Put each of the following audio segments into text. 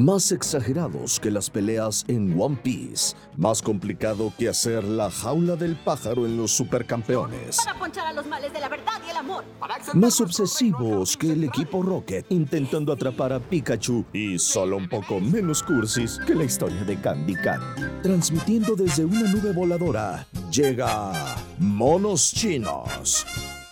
más exagerados que las peleas en One Piece, más complicado que hacer la jaula del pájaro en los supercampeones. Para ponchar a los males de la verdad y el amor. Más obsesivos que el equipo Rocket intentando atrapar a Pikachu y solo un poco menos cursis que la historia de Candy Candy. Transmitiendo desde una nube voladora, llega Monos Chinos.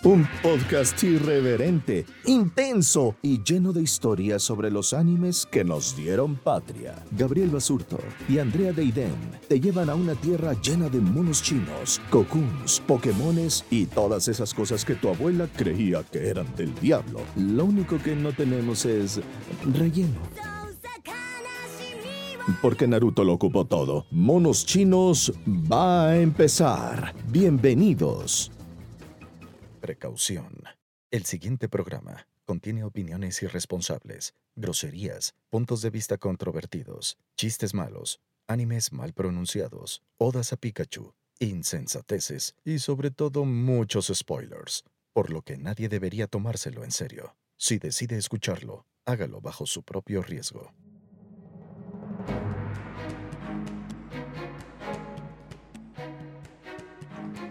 Un podcast irreverente, intenso y lleno de historias sobre los animes que nos dieron patria. Gabriel Basurto y Andrea Deiden te llevan a una tierra llena de monos chinos, cocoons, pokémones y todas esas cosas que tu abuela creía que eran del diablo. Lo único que no tenemos es relleno. Porque Naruto lo ocupó todo. Monos chinos va a empezar. Bienvenidos. Precaución. El siguiente programa contiene opiniones irresponsables, groserías, puntos de vista controvertidos, chistes malos, animes mal pronunciados, odas a Pikachu, insensateces y sobre todo muchos spoilers, por lo que nadie debería tomárselo en serio. Si decide escucharlo, hágalo bajo su propio riesgo.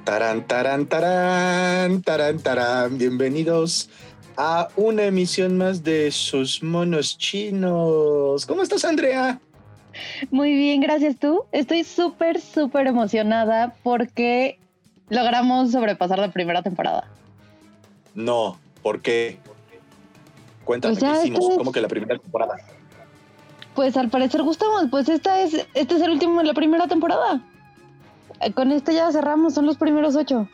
Tarán, tarán, tarán, tarán, tarán. Bienvenidos a una emisión más de sus monos chinos. ¿Cómo estás, Andrea? Muy bien, gracias tú. Estoy súper, súper emocionada porque logramos sobrepasar la primera temporada. No, ¿por qué? Cuéntame, Pues ya, ¿qué hicimos? es- ¿Cómo que la primera temporada? Pues al parecer gustamos, pues esta es, este es el último de la primera temporada. Con este ya cerramos, son los primeros ocho.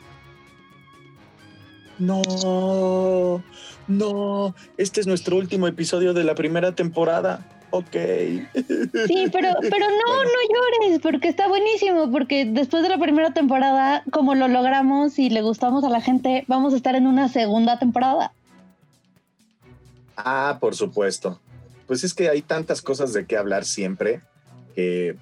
No, no, este es nuestro último episodio de la primera temporada. Ok. Sí, pero, pero no, Bueno. no llores, porque está buenísimo, porque después de la primera temporada, como lo logramos y le gustamos a la gente, vamos a estar en una segunda temporada. Ah, por supuesto. Pues es que hay tantas cosas de qué hablar siempre, que,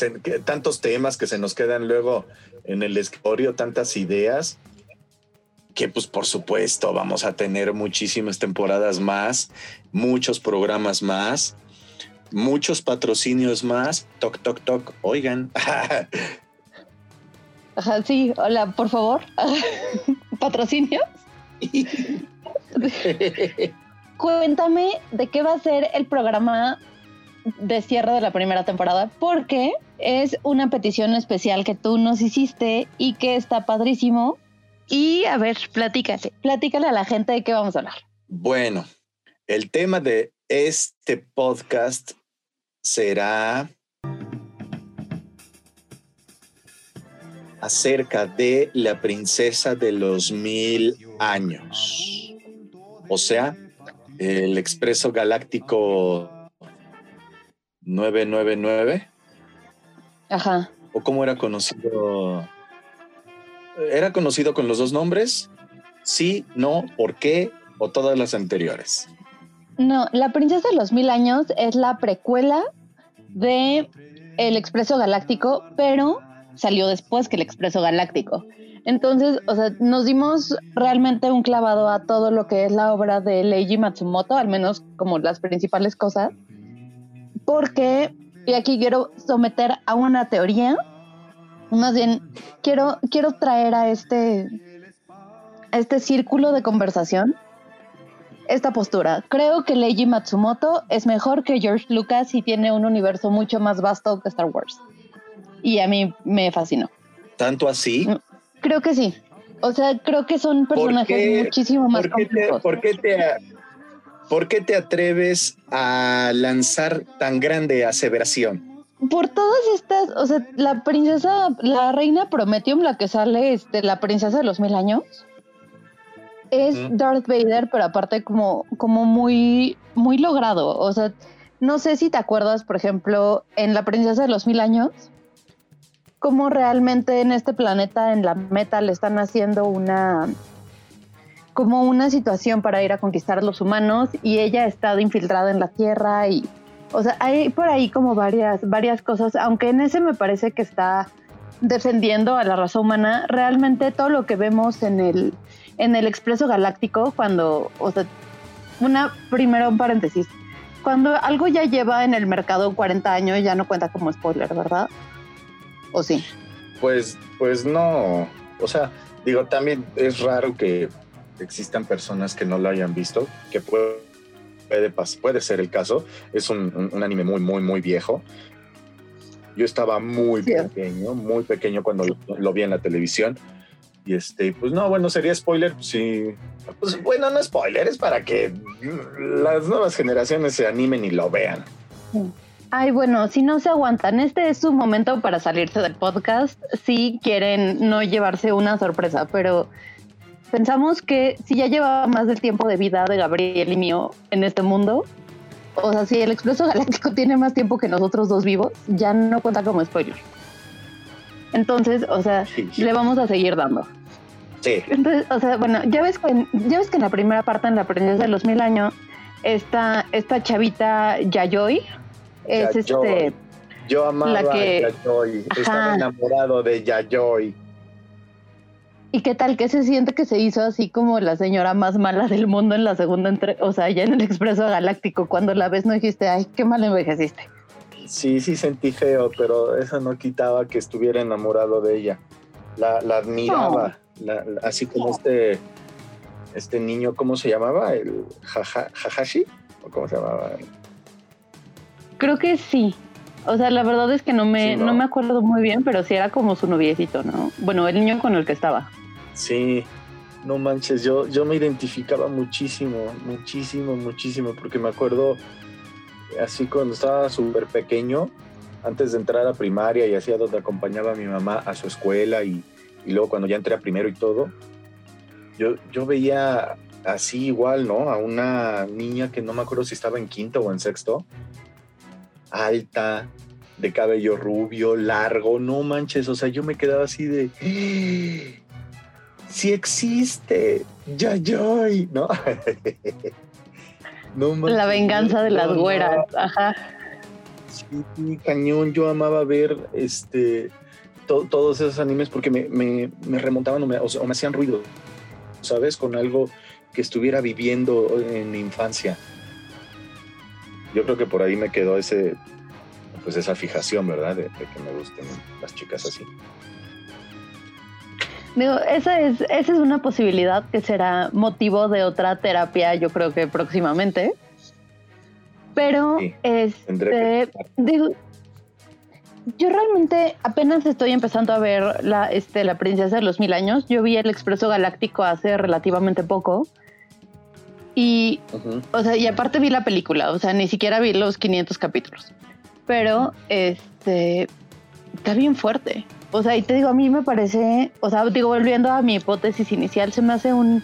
se- tantos temas que se nos quedan luego en el escritorio, tantas ideas, que pues por supuesto vamos a tener muchísimas temporadas más, muchos programas más, muchos patrocinios más. Toc, toc, toc. Oigan. Ajá, sí, hola, por favor. Patrocinio. Cuéntame de qué va a ser el programa de cierre de la primera temporada, porque es una petición especial que tú nos hiciste y que está padrísimo. Y a ver, platícate, platícale a la gente de qué vamos a hablar. Bueno, el tema de este podcast será acerca de la princesa de los mil años. O sea, el expreso galáctico 999, Ajá. o cómo era conocido. ¿Era conocido con los dos nombres? Sí, no, ¿por qué? O todas las anteriores. No, La Princesa de los Mil Años es la precuela de El Expreso Galáctico, pero salió después que El Expreso Galáctico. Entonces, o sea, nos dimos realmente un clavado a todo lo que es la obra de Leiji Matsumoto, al menos como las principales cosas, porque, y aquí quiero someter a una teoría, más bien, quiero, quiero traer a este, a este círculo de conversación esta postura. Creo que Leiji Matsumoto es mejor que George Lucas y tiene un universo mucho más vasto que Star Wars. Y a mí me fascinó. Tanto así. Creo que sí. O sea, creo que son ¿Por personajes qué- muchísimo más ¿Por qué, te, por qué te- por qué te atreves a lanzar tan grande aseveración? Por todas estas, o sea, la princesa, la reina Prometium, la que sale, este, la princesa de los mil años, es. Darth Vader, pero aparte como, como muy, muy logrado. O sea, no sé si te acuerdas, por ejemplo, en la princesa de los mil años, cómo realmente en este planeta, en la meta, le están haciendo una como una situación para ir a conquistar a los humanos y ella ha estado infiltrada en la tierra y o sea, hay por ahí como varias varias cosas, aunque en ese me parece que está defendiendo a la raza humana, realmente todo lo que vemos en el en el Expreso Galáctico cuando, o sea, una primero un paréntesis. cuando algo ya lleva en el mercado 40 años ya no cuenta como spoiler, ¿verdad? ¿O sí? Pues, pues no. O sea, digo, también es raro que existan personas que no lo hayan visto, que puede, puede, puede ser el caso. Es un, un, anime muy, muy, muy viejo. Yo estaba muy sí. pequeño, muy pequeño cuando lo, lo, vi en la televisión. Y este, pues no, bueno, sería spoiler, sí. Pues bueno, no spoiler, es para que las nuevas generaciones se animen y lo vean. Ay, bueno, si no se aguantan, este es su momento para salirse del podcast si quieren no llevarse una sorpresa, pero pensamos que si ya lleva más del tiempo de vida de Gabriel y mío en este mundo, o sea, si el Expreso Galáctico tiene más tiempo que nosotros dos vivos, ya no cuenta como spoiler. Entonces, o sea, sí, sí. le vamos a seguir dando. Sí. Entonces, o sea, bueno, ya ves que, ya ves que en la primera parte, en la princesa de los mil años, esta, esta chavita Yayoi es este. Yo amaba la que, a Yayoi. Estaba enamorado de Yayoi. ¿Y qué tal que se siente que se hizo así como la señora más mala del mundo en la segunda entre, o sea, ya en el Expreso Galáctico, cuando la ves no dijiste, ay, qué mal envejeciste? Sí, sí sentí feo, pero eso no quitaba que estuviera enamorado de ella. La, la admiraba, la, la, así como este, este niño, ¿cómo se llamaba? ¿El jaja, Hahashi? ¿O cómo se llamaba? Creo que sí. O sea, la verdad es que no me, sí, no. no me acuerdo muy bien, pero sí era como su noviecito, ¿no? Bueno, el niño con el que estaba. Sí, no manches, yo, yo me identificaba muchísimo, muchísimo, muchísimo, porque me acuerdo así cuando estaba súper pequeño, antes de entrar a primaria y hacía donde acompañaba a mi mamá a su escuela y, luego cuando ya entré a primero y todo, yo, yo veía así igual, ¿no? A una niña que no me acuerdo si estaba en quinto o en sexto, alta, de cabello rubio, largo, no manches, o sea, yo me quedaba así de sí existe, Yayoi, ¿no? no manches, La venganza de las güeras, ajá. Sí, cañón, yo amaba ver este to, todos esos animes porque me, me, me remontaban o me, o, o me hacían ruido, ¿sabes? Con algo que estuviera viviendo en mi infancia. Yo creo que por ahí me quedó ese, pues esa fijación, ¿verdad? De, de que me gusten las chicas así. Digo, esa es, esa es una posibilidad que será motivo de otra terapia, yo creo que próximamente. Pero, sí, este, digo, yo realmente apenas estoy empezando a ver la, este, la Princesa de los Mil Años. Yo vi el Expreso Galáctico hace relativamente poco. Y, uh -huh. o sea, y aparte vi la película, o sea, ni siquiera vi los 500 capítulos. Pero, este, está bien fuerte. O sea, y te digo, a mí me parece, o sea, digo, volviendo a mi hipótesis inicial, se me hace un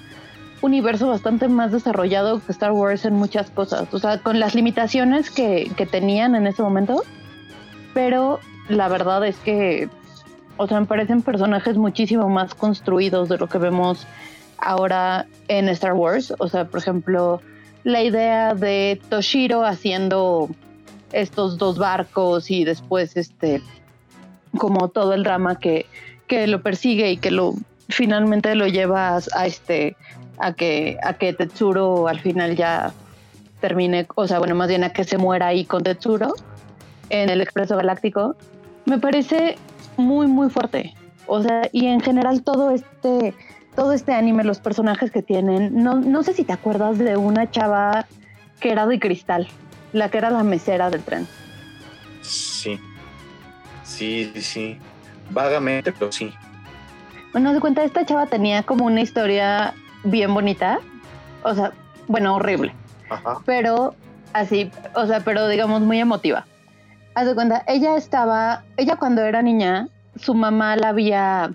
universo bastante más desarrollado que Star Wars en muchas cosas. O sea, con las limitaciones que, que tenían en ese momento. Pero la verdad es que, o sea, me parecen personajes muchísimo más construidos de lo que vemos ahora en Star Wars. O sea, por ejemplo, la idea de Toshiro haciendo estos dos barcos y después este como todo el drama que, que lo persigue y que lo finalmente lo lleva a, a, este a que a que Tetsuro al final ya termine, o sea, bueno, más bien a que se muera ahí con Tetsuro en el Expreso Galáctico, me parece muy muy fuerte. O sea, y en general todo este todo este anime, los personajes que tienen, no, no sé si te acuerdas de una chava que era de cristal, la que era la mesera del tren. Sí, Sí, sí. Vagamente, pero sí. Bueno, de cuenta, esta chava tenía como una historia bien bonita. O sea, bueno, horrible. Ajá. Pero así, o sea, pero digamos muy emotiva. Haz de cuenta, ella estaba, ella cuando era niña, su mamá la había,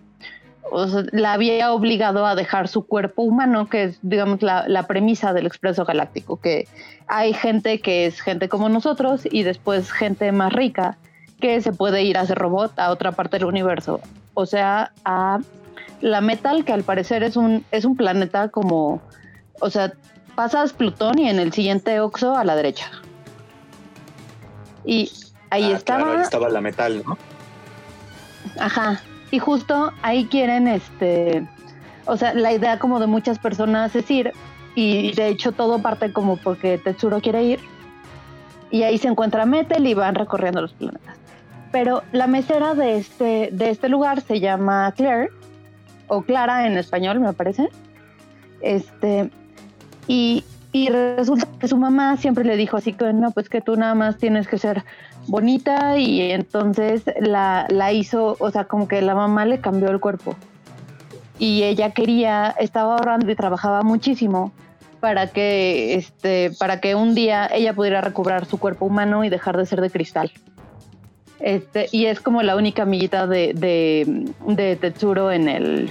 o sea, la había obligado a dejar su cuerpo humano, que es, digamos, la, la premisa del Expreso Galáctico, que hay gente que es gente como nosotros y después gente más rica que se puede ir a hacer robot a otra parte del universo. O sea, a la Metal, que al parecer es un, es un planeta como, o sea, pasas Plutón y en el siguiente Oxo a la derecha. Y ahí ah, estaba. Claro, ahí estaba la Metal, ¿no? Ajá. Y justo ahí quieren, este, o sea, la idea como de muchas personas es ir, y de hecho todo parte como porque Tetsuro quiere ir, y ahí se encuentra Metel y van recorriendo los planetas. Pero la mesera de este, de este lugar se llama Claire, o Clara en español, me parece. Este, y, y resulta que su mamá siempre le dijo así que no, pues que tú nada más tienes que ser bonita y entonces la, la hizo, o sea, como que la mamá le cambió el cuerpo. Y ella quería, estaba ahorrando y trabajaba muchísimo para que, este, para que un día ella pudiera recobrar su cuerpo humano y dejar de ser de cristal. Este, y es como la única amiguita de, de, Tetsuro en el,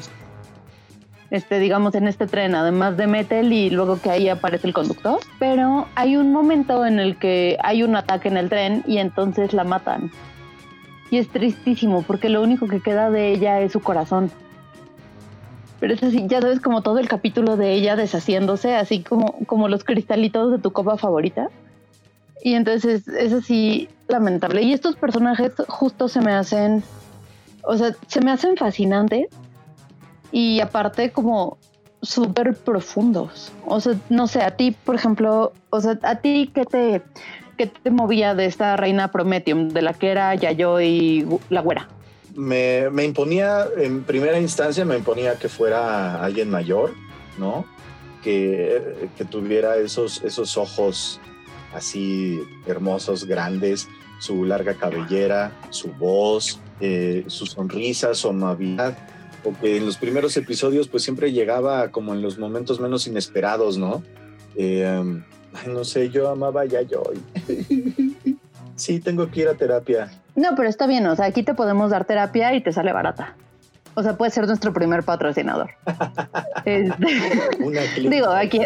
este, digamos, en este tren, además de Metal y luego que ahí aparece el conductor. Pero hay un momento en el que hay un ataque en el tren y entonces la matan. Y es tristísimo porque lo único que queda de ella es su corazón. Pero es así, ya sabes, como todo el capítulo de ella deshaciéndose, así como, como los cristalitos de tu copa favorita. Y entonces es así lamentable. Y estos personajes justo se me hacen, o sea, se me hacen fascinantes y aparte como súper profundos. O sea, no sé, a ti, por ejemplo, o sea, a ti qué te, qué te movía de esta reina Prometium, de la que era Yayoi la güera me, imponía, en primera instancia, me imponía que fuera alguien mayor, ¿no? Que, que tuviera esos, esos ojos así hermosos, grandes, su larga cabellera, su voz, eh, su sonrisa, su amabilidad. Porque en los primeros episodios, pues siempre llegaba como en los momentos menos inesperados, ¿no? Eh, no sé, yo amaba a Yayoi. sí, tengo que ir a terapia. No, pero está bien, o sea, aquí te podemos dar terapia y te sale barata. O sea, puede ser nuestro primer patrocinador. Este, digo, aquí,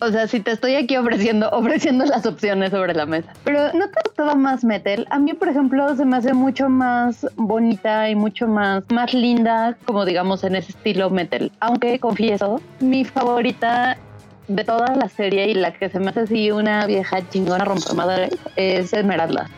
o sea, si te estoy aquí ofreciendo, ofreciendo las opciones sobre la mesa. Pero ¿no te gustaba más Metal? A mí, por ejemplo, se me hace mucho más bonita y mucho más, más linda, como digamos, en ese estilo Metal. Aunque confieso, mi favorita de toda la serie y la que se me hace así una vieja chingona rompemadre es Esmeralda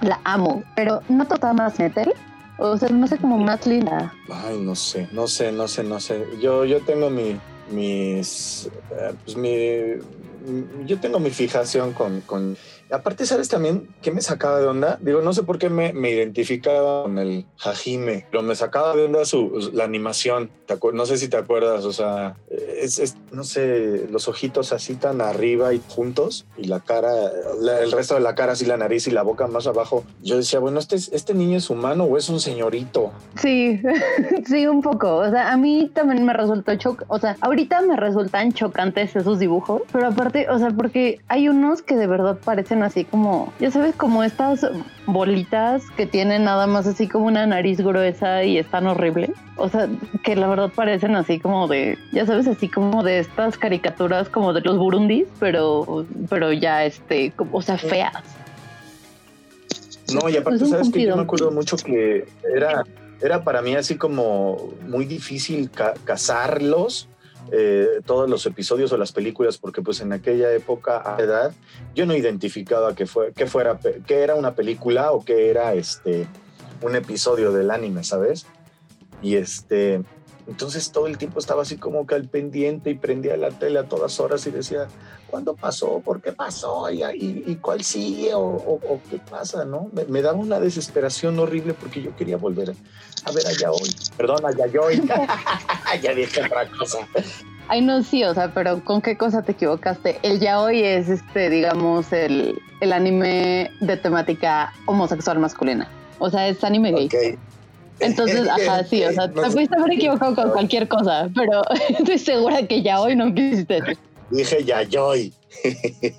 la amo, pero no toca más meter. O sea, no sé como más linda. Ay, no sé, no sé, no sé, no sé. Yo, yo tengo mi, mis, eh, pues mi, yo tengo mi fijación con, con Aparte, ¿sabes también qué me sacaba de onda? Digo, no sé por qué me, identificaba con el Hajime, pero me sacaba de onda su, la animación. no sé si te acuerdas, o sea, es, no sé, los ojitos así tan arriba y juntos y la cara, el resto de la cara así, la nariz y la boca más abajo. Yo decía, bueno, ¿este, ¿este niño es humano o es un señorito? Sí, sí, un poco. O sea, a mí también me resultó choc, o sea, ahorita me resultan chocantes esos dibujos, pero aparte, o sea, porque hay unos que de verdad parecen así como, ya sabes, como estas bolitas que tienen nada más así como una nariz gruesa y están horribles. O sea, que la verdad parecen así como de, ya sabes, así como de estas caricaturas como de los burundis, pero, pero ya este, o sea, feas. No, y aparte, sabes que yo me acuerdo mucho que era, era para mí así como muy difícil cazarlos eh, todos los episodios o las películas, porque pues en aquella época, edad, yo no identificaba que, fue, que, fuera, que era una película o que era este, un episodio del anime, ¿sabes? Y este, entonces todo el tiempo estaba así como que al pendiente y prendía la tele a todas horas y decía, ¿cuándo pasó? ¿Por qué pasó? ¿Y, y, cuál sigue? O, qué pasa? ¿no? Me, daba una desesperación horrible porque yo quería volver a ver allá hoy. Perdón, allá hoy. ya dije otra cosa. Ay, no, sí, o sea, pero ¿con qué cosa te equivocaste? El ya hoy es, este, digamos, el, el anime de temática homosexual masculina. O sea, es anime gay. Entonces, ajá, sí, o sea, te fuiste haber equivocado con cualquier cosa, pero estoy segura que ya hoy no quisiste. Dije ya hoy.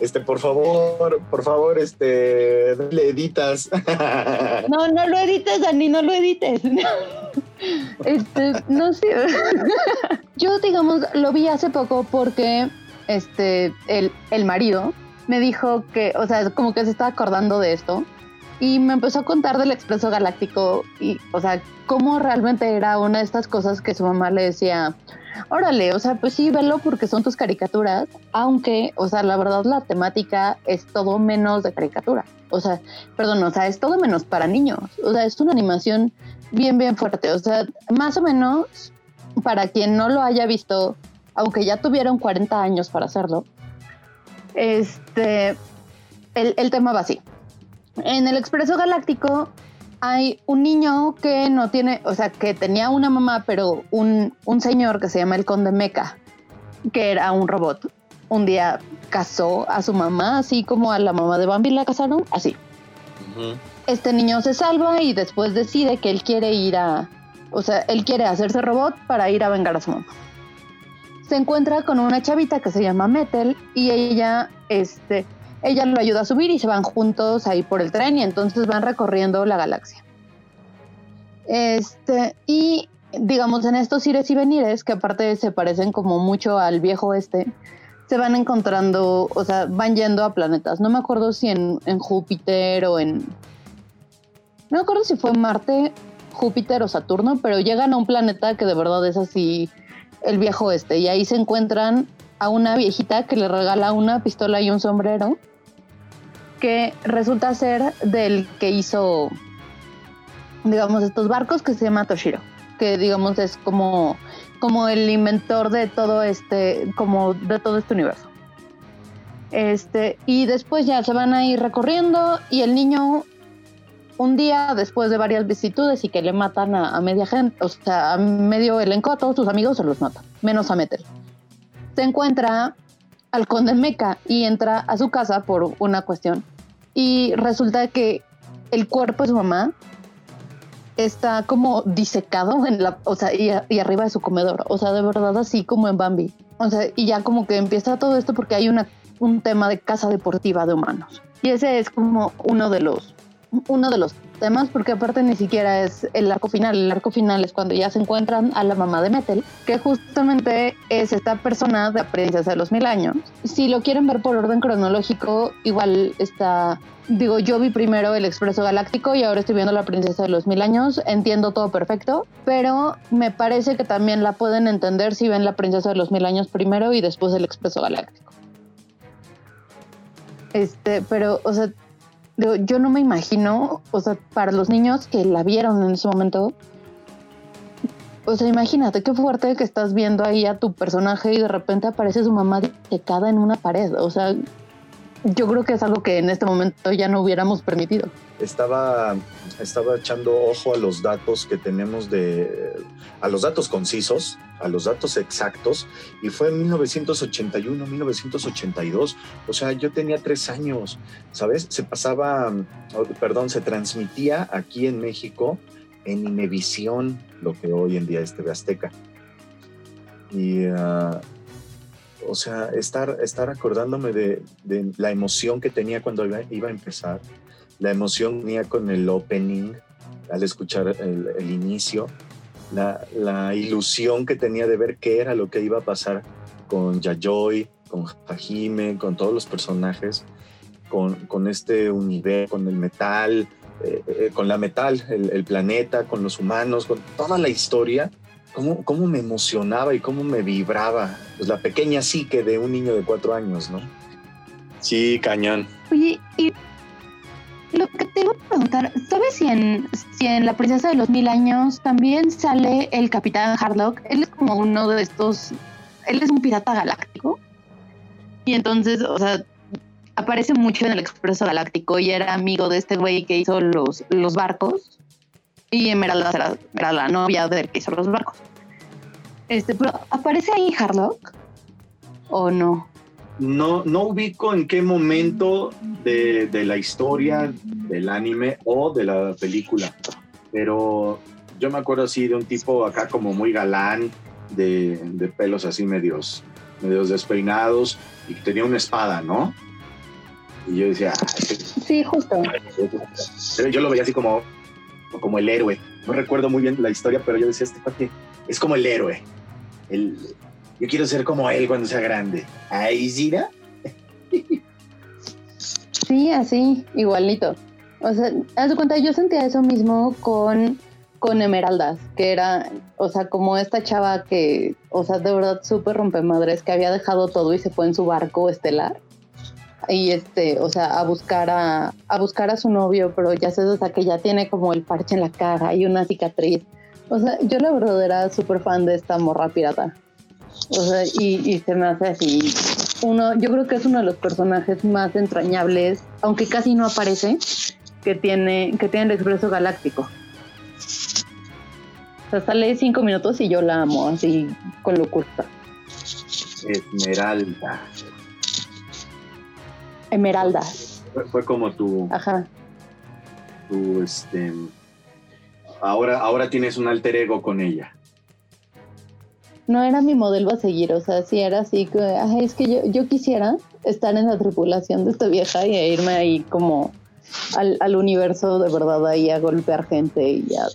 Este, por favor, por favor, este, le editas. No, no lo edites, Dani, no lo edites. Este, no sé. Yo, digamos, lo vi hace poco porque este, el, el marido me dijo que, o sea, como que se estaba acordando de esto y me empezó a contar del Expreso Galáctico y, o sea, cómo realmente era una de estas cosas que su mamá le decía, órale, o sea, pues sí, velo porque son tus caricaturas, aunque, o sea, la verdad la temática es todo menos de caricatura. O sea, perdón, o sea, es todo menos para niños. O sea, es una animación bien, bien fuerte. O sea, más o menos, para quien no lo haya visto, aunque ya tuvieron 40 años para hacerlo, este, el, el tema va así. En el Expreso Galáctico hay un niño que no tiene, o sea, que tenía una mamá, pero un, un señor que se llama el Conde Meca, que era un robot, un día casó a su mamá, así como a la mamá de Bambi la casaron, así. Este niño se salva y después decide que él quiere ir a, o sea, él quiere hacerse robot para ir a vengar a su mamá. Se encuentra con una chavita que se llama Metal y ella, este, ella lo ayuda a subir y se van juntos ahí por el tren y entonces van recorriendo la galaxia. Este, y digamos en estos ires y venires, que aparte se parecen como mucho al viejo este, se van encontrando, o sea, van yendo a planetas. No me acuerdo si en, en Júpiter o en... No me acuerdo si fue Marte, Júpiter o Saturno, pero llegan a un planeta que de verdad es así el viejo este. Y ahí se encuentran a una viejita que le regala una pistola y un sombrero, que resulta ser del que hizo, digamos, estos barcos que se llama Toshiro, que digamos es como como el inventor de todo este, como de todo este universo. Este, y después ya se van a ir recorriendo y el niño un día después de varias vicitudes y que le matan a, media gente, o sea, a medio elenco, a todos sus amigos se los matan, menos a Metel. Se encuentra al conde Meca y entra a su casa por una cuestión. Y resulta que el cuerpo de su mamá está como disecado en la, o sea, y, arriba de su comedor, o sea, de verdad así como en Bambi. O sea, y ya como que empieza todo esto porque hay una, un tema de casa deportiva de humanos. Y ese es como uno de los, uno de los temas, porque aparte ni siquiera es el arco final. El arco final es cuando ya se encuentran a la mamá de Metal, que justamente es esta persona de la princesa de los mil años. Si lo quieren ver por orden cronológico, igual está digo, yo vi primero el Expreso Galáctico y ahora estoy viendo la Princesa de los Mil Años. Entiendo todo perfecto, pero me parece que también la pueden entender si ven la Princesa de los Mil Años primero y después el Expreso Galáctico. Este, pero, o sea, yo no me imagino, o sea, para los niños que la vieron en ese momento, o sea, imagínate qué fuerte que estás viendo ahí a tu personaje y de repente aparece su mamá secada en una pared. O sea, yo creo que es algo que en este momento ya no hubiéramos permitido. Estaba, estaba echando ojo a los datos que tenemos de, a los datos concisos, a los datos exactos, y fue en 1981, 1982, o sea, yo tenía tres años, ¿sabes? Se pasaba, perdón, se transmitía aquí en México en Imevisión, lo que hoy en día es TV Azteca. Y uh, o sea, estar, estar acordándome de, la emoción que tenía cuando iba, a empezar, la emoción que tenía con el opening, al escuchar el, inicio, la, ilusión que tenía de ver qué era lo que iba a pasar con Yayoi, con Hajime, con todos los personajes, con, este universo, con el metal, eh, eh, con la metal, el planeta, con los humanos, con toda la historia cómo, cómo me emocionaba y cómo me vibraba pues, la pequeña psique de un niño de cuatro años, ¿no? Sí, cañón. Oye, y lo que te iba a preguntar, ¿sabes si en, si en La Princesa de los Mil Años también sale el Capitán Harlock? Él es como uno de estos, él es un pirata galáctico. Y entonces, o sea, aparece mucho en el Expreso Galáctico y era amigo de este güey que hizo los, los barcos y Emeralda era, la novia del que hizo los barcos. Este, pero ¿aparece ahí Harlock? ¿O no? No, no ubico en qué momento de, la historia del anime o de la película, pero yo me acuerdo así de un tipo acá como muy galán, de, pelos así medios, medios despeinados y tenía una espada, ¿no? Y yo decía, ah, sí, justo. Yo lo veía así como, como el héroe. No recuerdo muy bien la historia, pero yo decía, este parte es como el héroe. El, yo quiero ser como él cuando sea grande. Ahí sí, Sí, así, igualito. O sea, haz de cuenta, yo sentía eso mismo con, con Emeraldas, que era, o sea, como esta chava que, o sea, de verdad súper rompemadres, que había dejado todo y se fue en su barco estelar y este, o sea, a buscar a, a buscar a su novio, pero ya sé, o que ya tiene como el parche en la cara y una cicatriz. O sea, yo la verdad era súper fan de esta morra pirata. O sea, y, y, se me hace así uno, yo creo que es uno de los personajes más entrañables, aunque casi no aparece, que tiene, que tiene el Expreso Galáctico. O sea, sale cinco minutos y yo la amo así con locura. Esmeralda. Emeralda. Fue, fue como tu, Ajá. tu, este, ahora, ahora tienes un alter ego con ella. No era mi modelo a seguir, o sea, sí era así que, ay, es que yo, yo quisiera estar en la tripulación de esta vieja y irme ahí como al, al universo de verdad ahí a golpear gente y a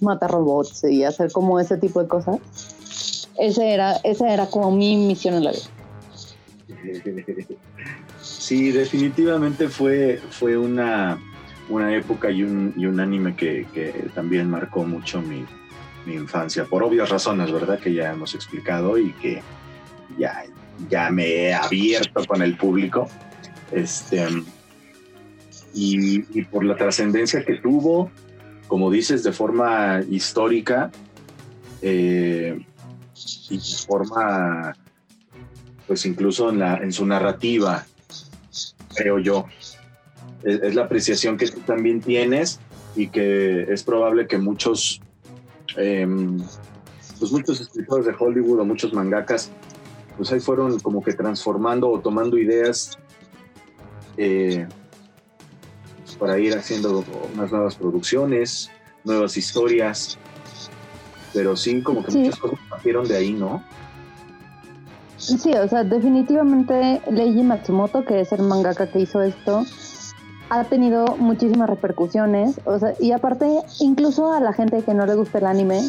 matar robots y hacer como ese tipo de cosas. Ese era, esa era como mi misión en la vida. Sí, definitivamente fue, fue una, una época y un, anime que, también marcó mucho mi, infancia, por obvias razones, ¿verdad? Que ya hemos explicado y que ya, ya me he abierto con el público. Este, y, y por la trascendencia que tuvo, como dices, de forma histórica eh, y de forma, pues incluso en, la, en su narrativa, creo yo. Es, es la apreciación que tú también tienes y que es probable que muchos eh, pues muchos escritores de Hollywood o muchos mangakas, pues ahí fueron como que transformando o tomando ideas eh, pues para ir haciendo unas nuevas producciones, nuevas historias, pero sí, como que Sí. muchas cosas partieron de ahí, ¿no? Sí, o sea, definitivamente Leiji Matsumoto, que es el mangaka que hizo esto, ha tenido muchísimas repercusiones. O sea, y aparte, incluso a la gente que no le gusta el anime,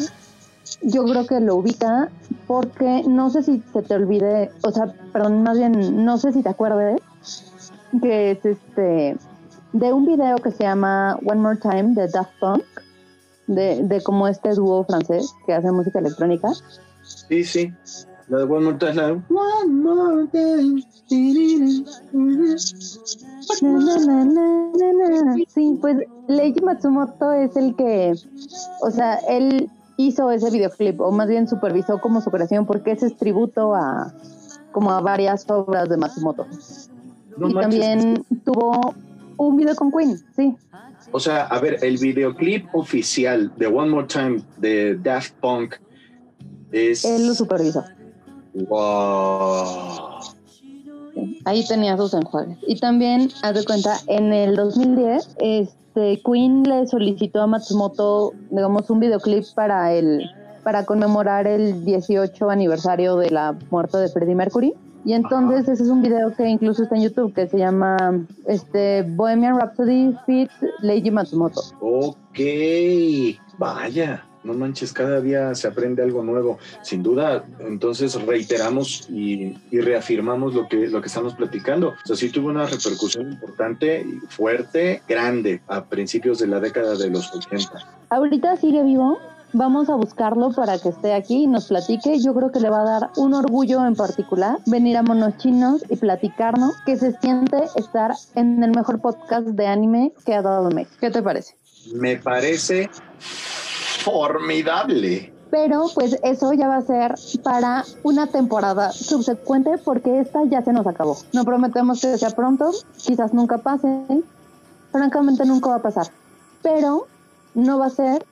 yo creo que lo ubica porque no sé si se te olvide, o sea, perdón, más bien, no sé si te acuerdes que es este de un video que se llama One More Time de Daft Punk, de, de como este dúo francés que hace música electrónica. Sí, sí. La de One More Time, la de One More Time. Na, na, na. Sí, pues Leiji Matsumoto es el que, o sea, él hizo ese videoclip, o más bien supervisó como su creación, porque ese es tributo a como a varias obras de Matsumoto. No y manches, también tuvo un video con Queen, sí. O sea, a ver, el videoclip oficial de One More Time de Daft Punk es. Él lo supervisó. Wow. Ahí tenía sus enjuagues. Y también, haz de cuenta, en el 2010, este, Queen le solicitó a Matsumoto, digamos, un videoclip para el para conmemorar el 18 aniversario de la muerte de Freddie Mercury. Y entonces ese es un video que incluso está en YouTube que se llama este Bohemian Rhapsody Fit Leiji Matsumoto. Ok. Vaya. No manches, cada día se aprende algo nuevo. Sin duda, entonces reiteramos y, y reafirmamos lo que, lo que estamos platicando. O sea, sí tuvo una repercusión importante, fuerte, grande, a principios de la década de los 80. Ahorita sigue vivo. Vamos a buscarlo para que esté aquí y nos platique. Yo creo que le va a dar un orgullo en particular venir a Monos Chinos y platicarnos que se siente estar en el mejor podcast de anime que ha dado México. ¿Qué te parece? Me parece formidable. Pero pues eso ya va a ser para una temporada subsecuente porque esta ya se nos acabó. No prometemos que sea pronto, quizás nunca pase, francamente nunca va a pasar. Pero no va a ser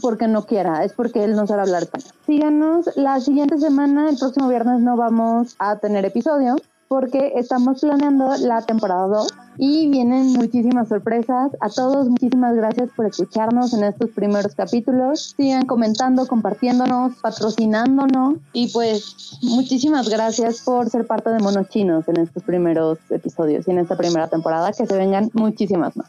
porque no quiera, es porque él no sabe hablar español. Síganos la siguiente semana, el próximo viernes no vamos a tener episodio porque estamos planeando la temporada 2 y vienen muchísimas sorpresas. A todos, muchísimas gracias por escucharnos en estos primeros capítulos. Sigan comentando, compartiéndonos, patrocinándonos y pues muchísimas gracias por ser parte de Monos Chinos en estos primeros episodios y en esta primera temporada. Que se vengan muchísimas más.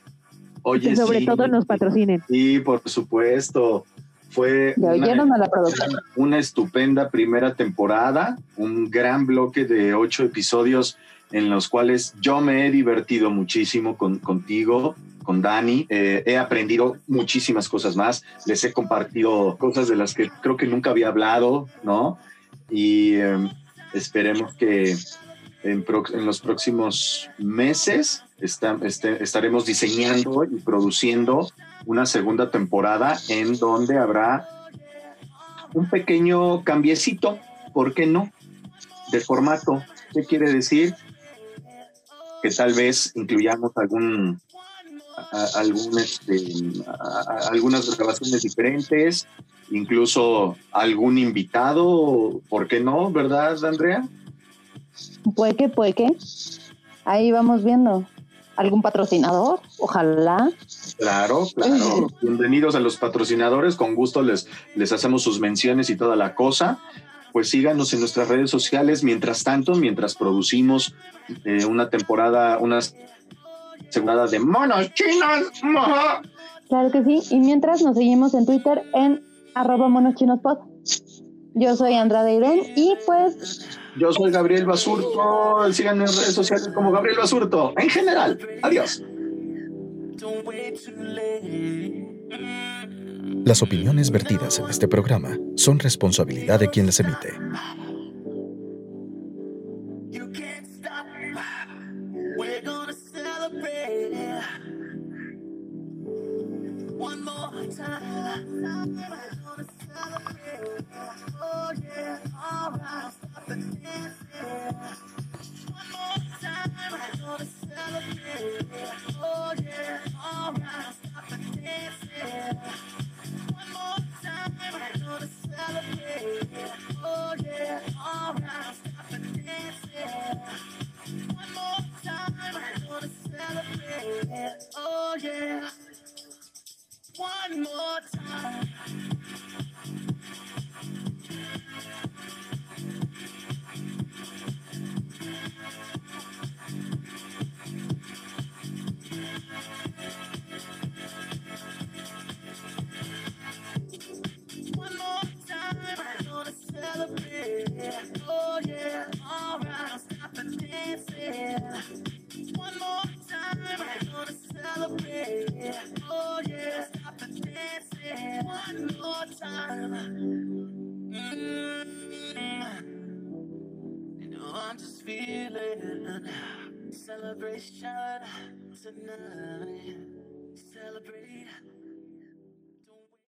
Oye, que sobre sí, todo nos patrocinen. Sí, por supuesto. Fue ¿Ya una- oyeron a la producción? una estupenda primera temporada, un gran bloque de ocho episodios en los cuales yo me he divertido muchísimo con, contigo, con Dani. Eh, he aprendido muchísimas cosas más. Les he compartido cosas de las que creo que nunca había hablado, ¿no? Y eh, esperemos que en, pro- en los próximos meses este- estaremos diseñando y produciendo una segunda temporada en donde habrá un pequeño cambiecito, ¿por qué no? De formato. ¿Qué quiere decir? Que tal vez incluyamos algún, algún este, algunas grabaciones diferentes, incluso algún invitado, ¿por qué no? ¿Verdad, Andrea? Puede que, puede que. Ahí vamos viendo. ¿Algún patrocinador? Ojalá. Claro, claro. Bienvenidos a los patrocinadores. Con gusto les, les hacemos sus menciones y toda la cosa. Pues síganos en nuestras redes sociales. Mientras tanto, mientras producimos eh, una temporada, una temporada de monos chinos. Claro que sí. Y mientras nos seguimos en Twitter en arroba monochinospod. Yo soy Andrade Irene y pues... Yo soy Gabriel Basurto. Síganme en redes sociales como Gabriel Basurto. En general. Adiós. Las opiniones vertidas en este programa son responsabilidad de quien las emite. Oh yeah. One more time. I'm just feeling celebration tonight. Celebrate.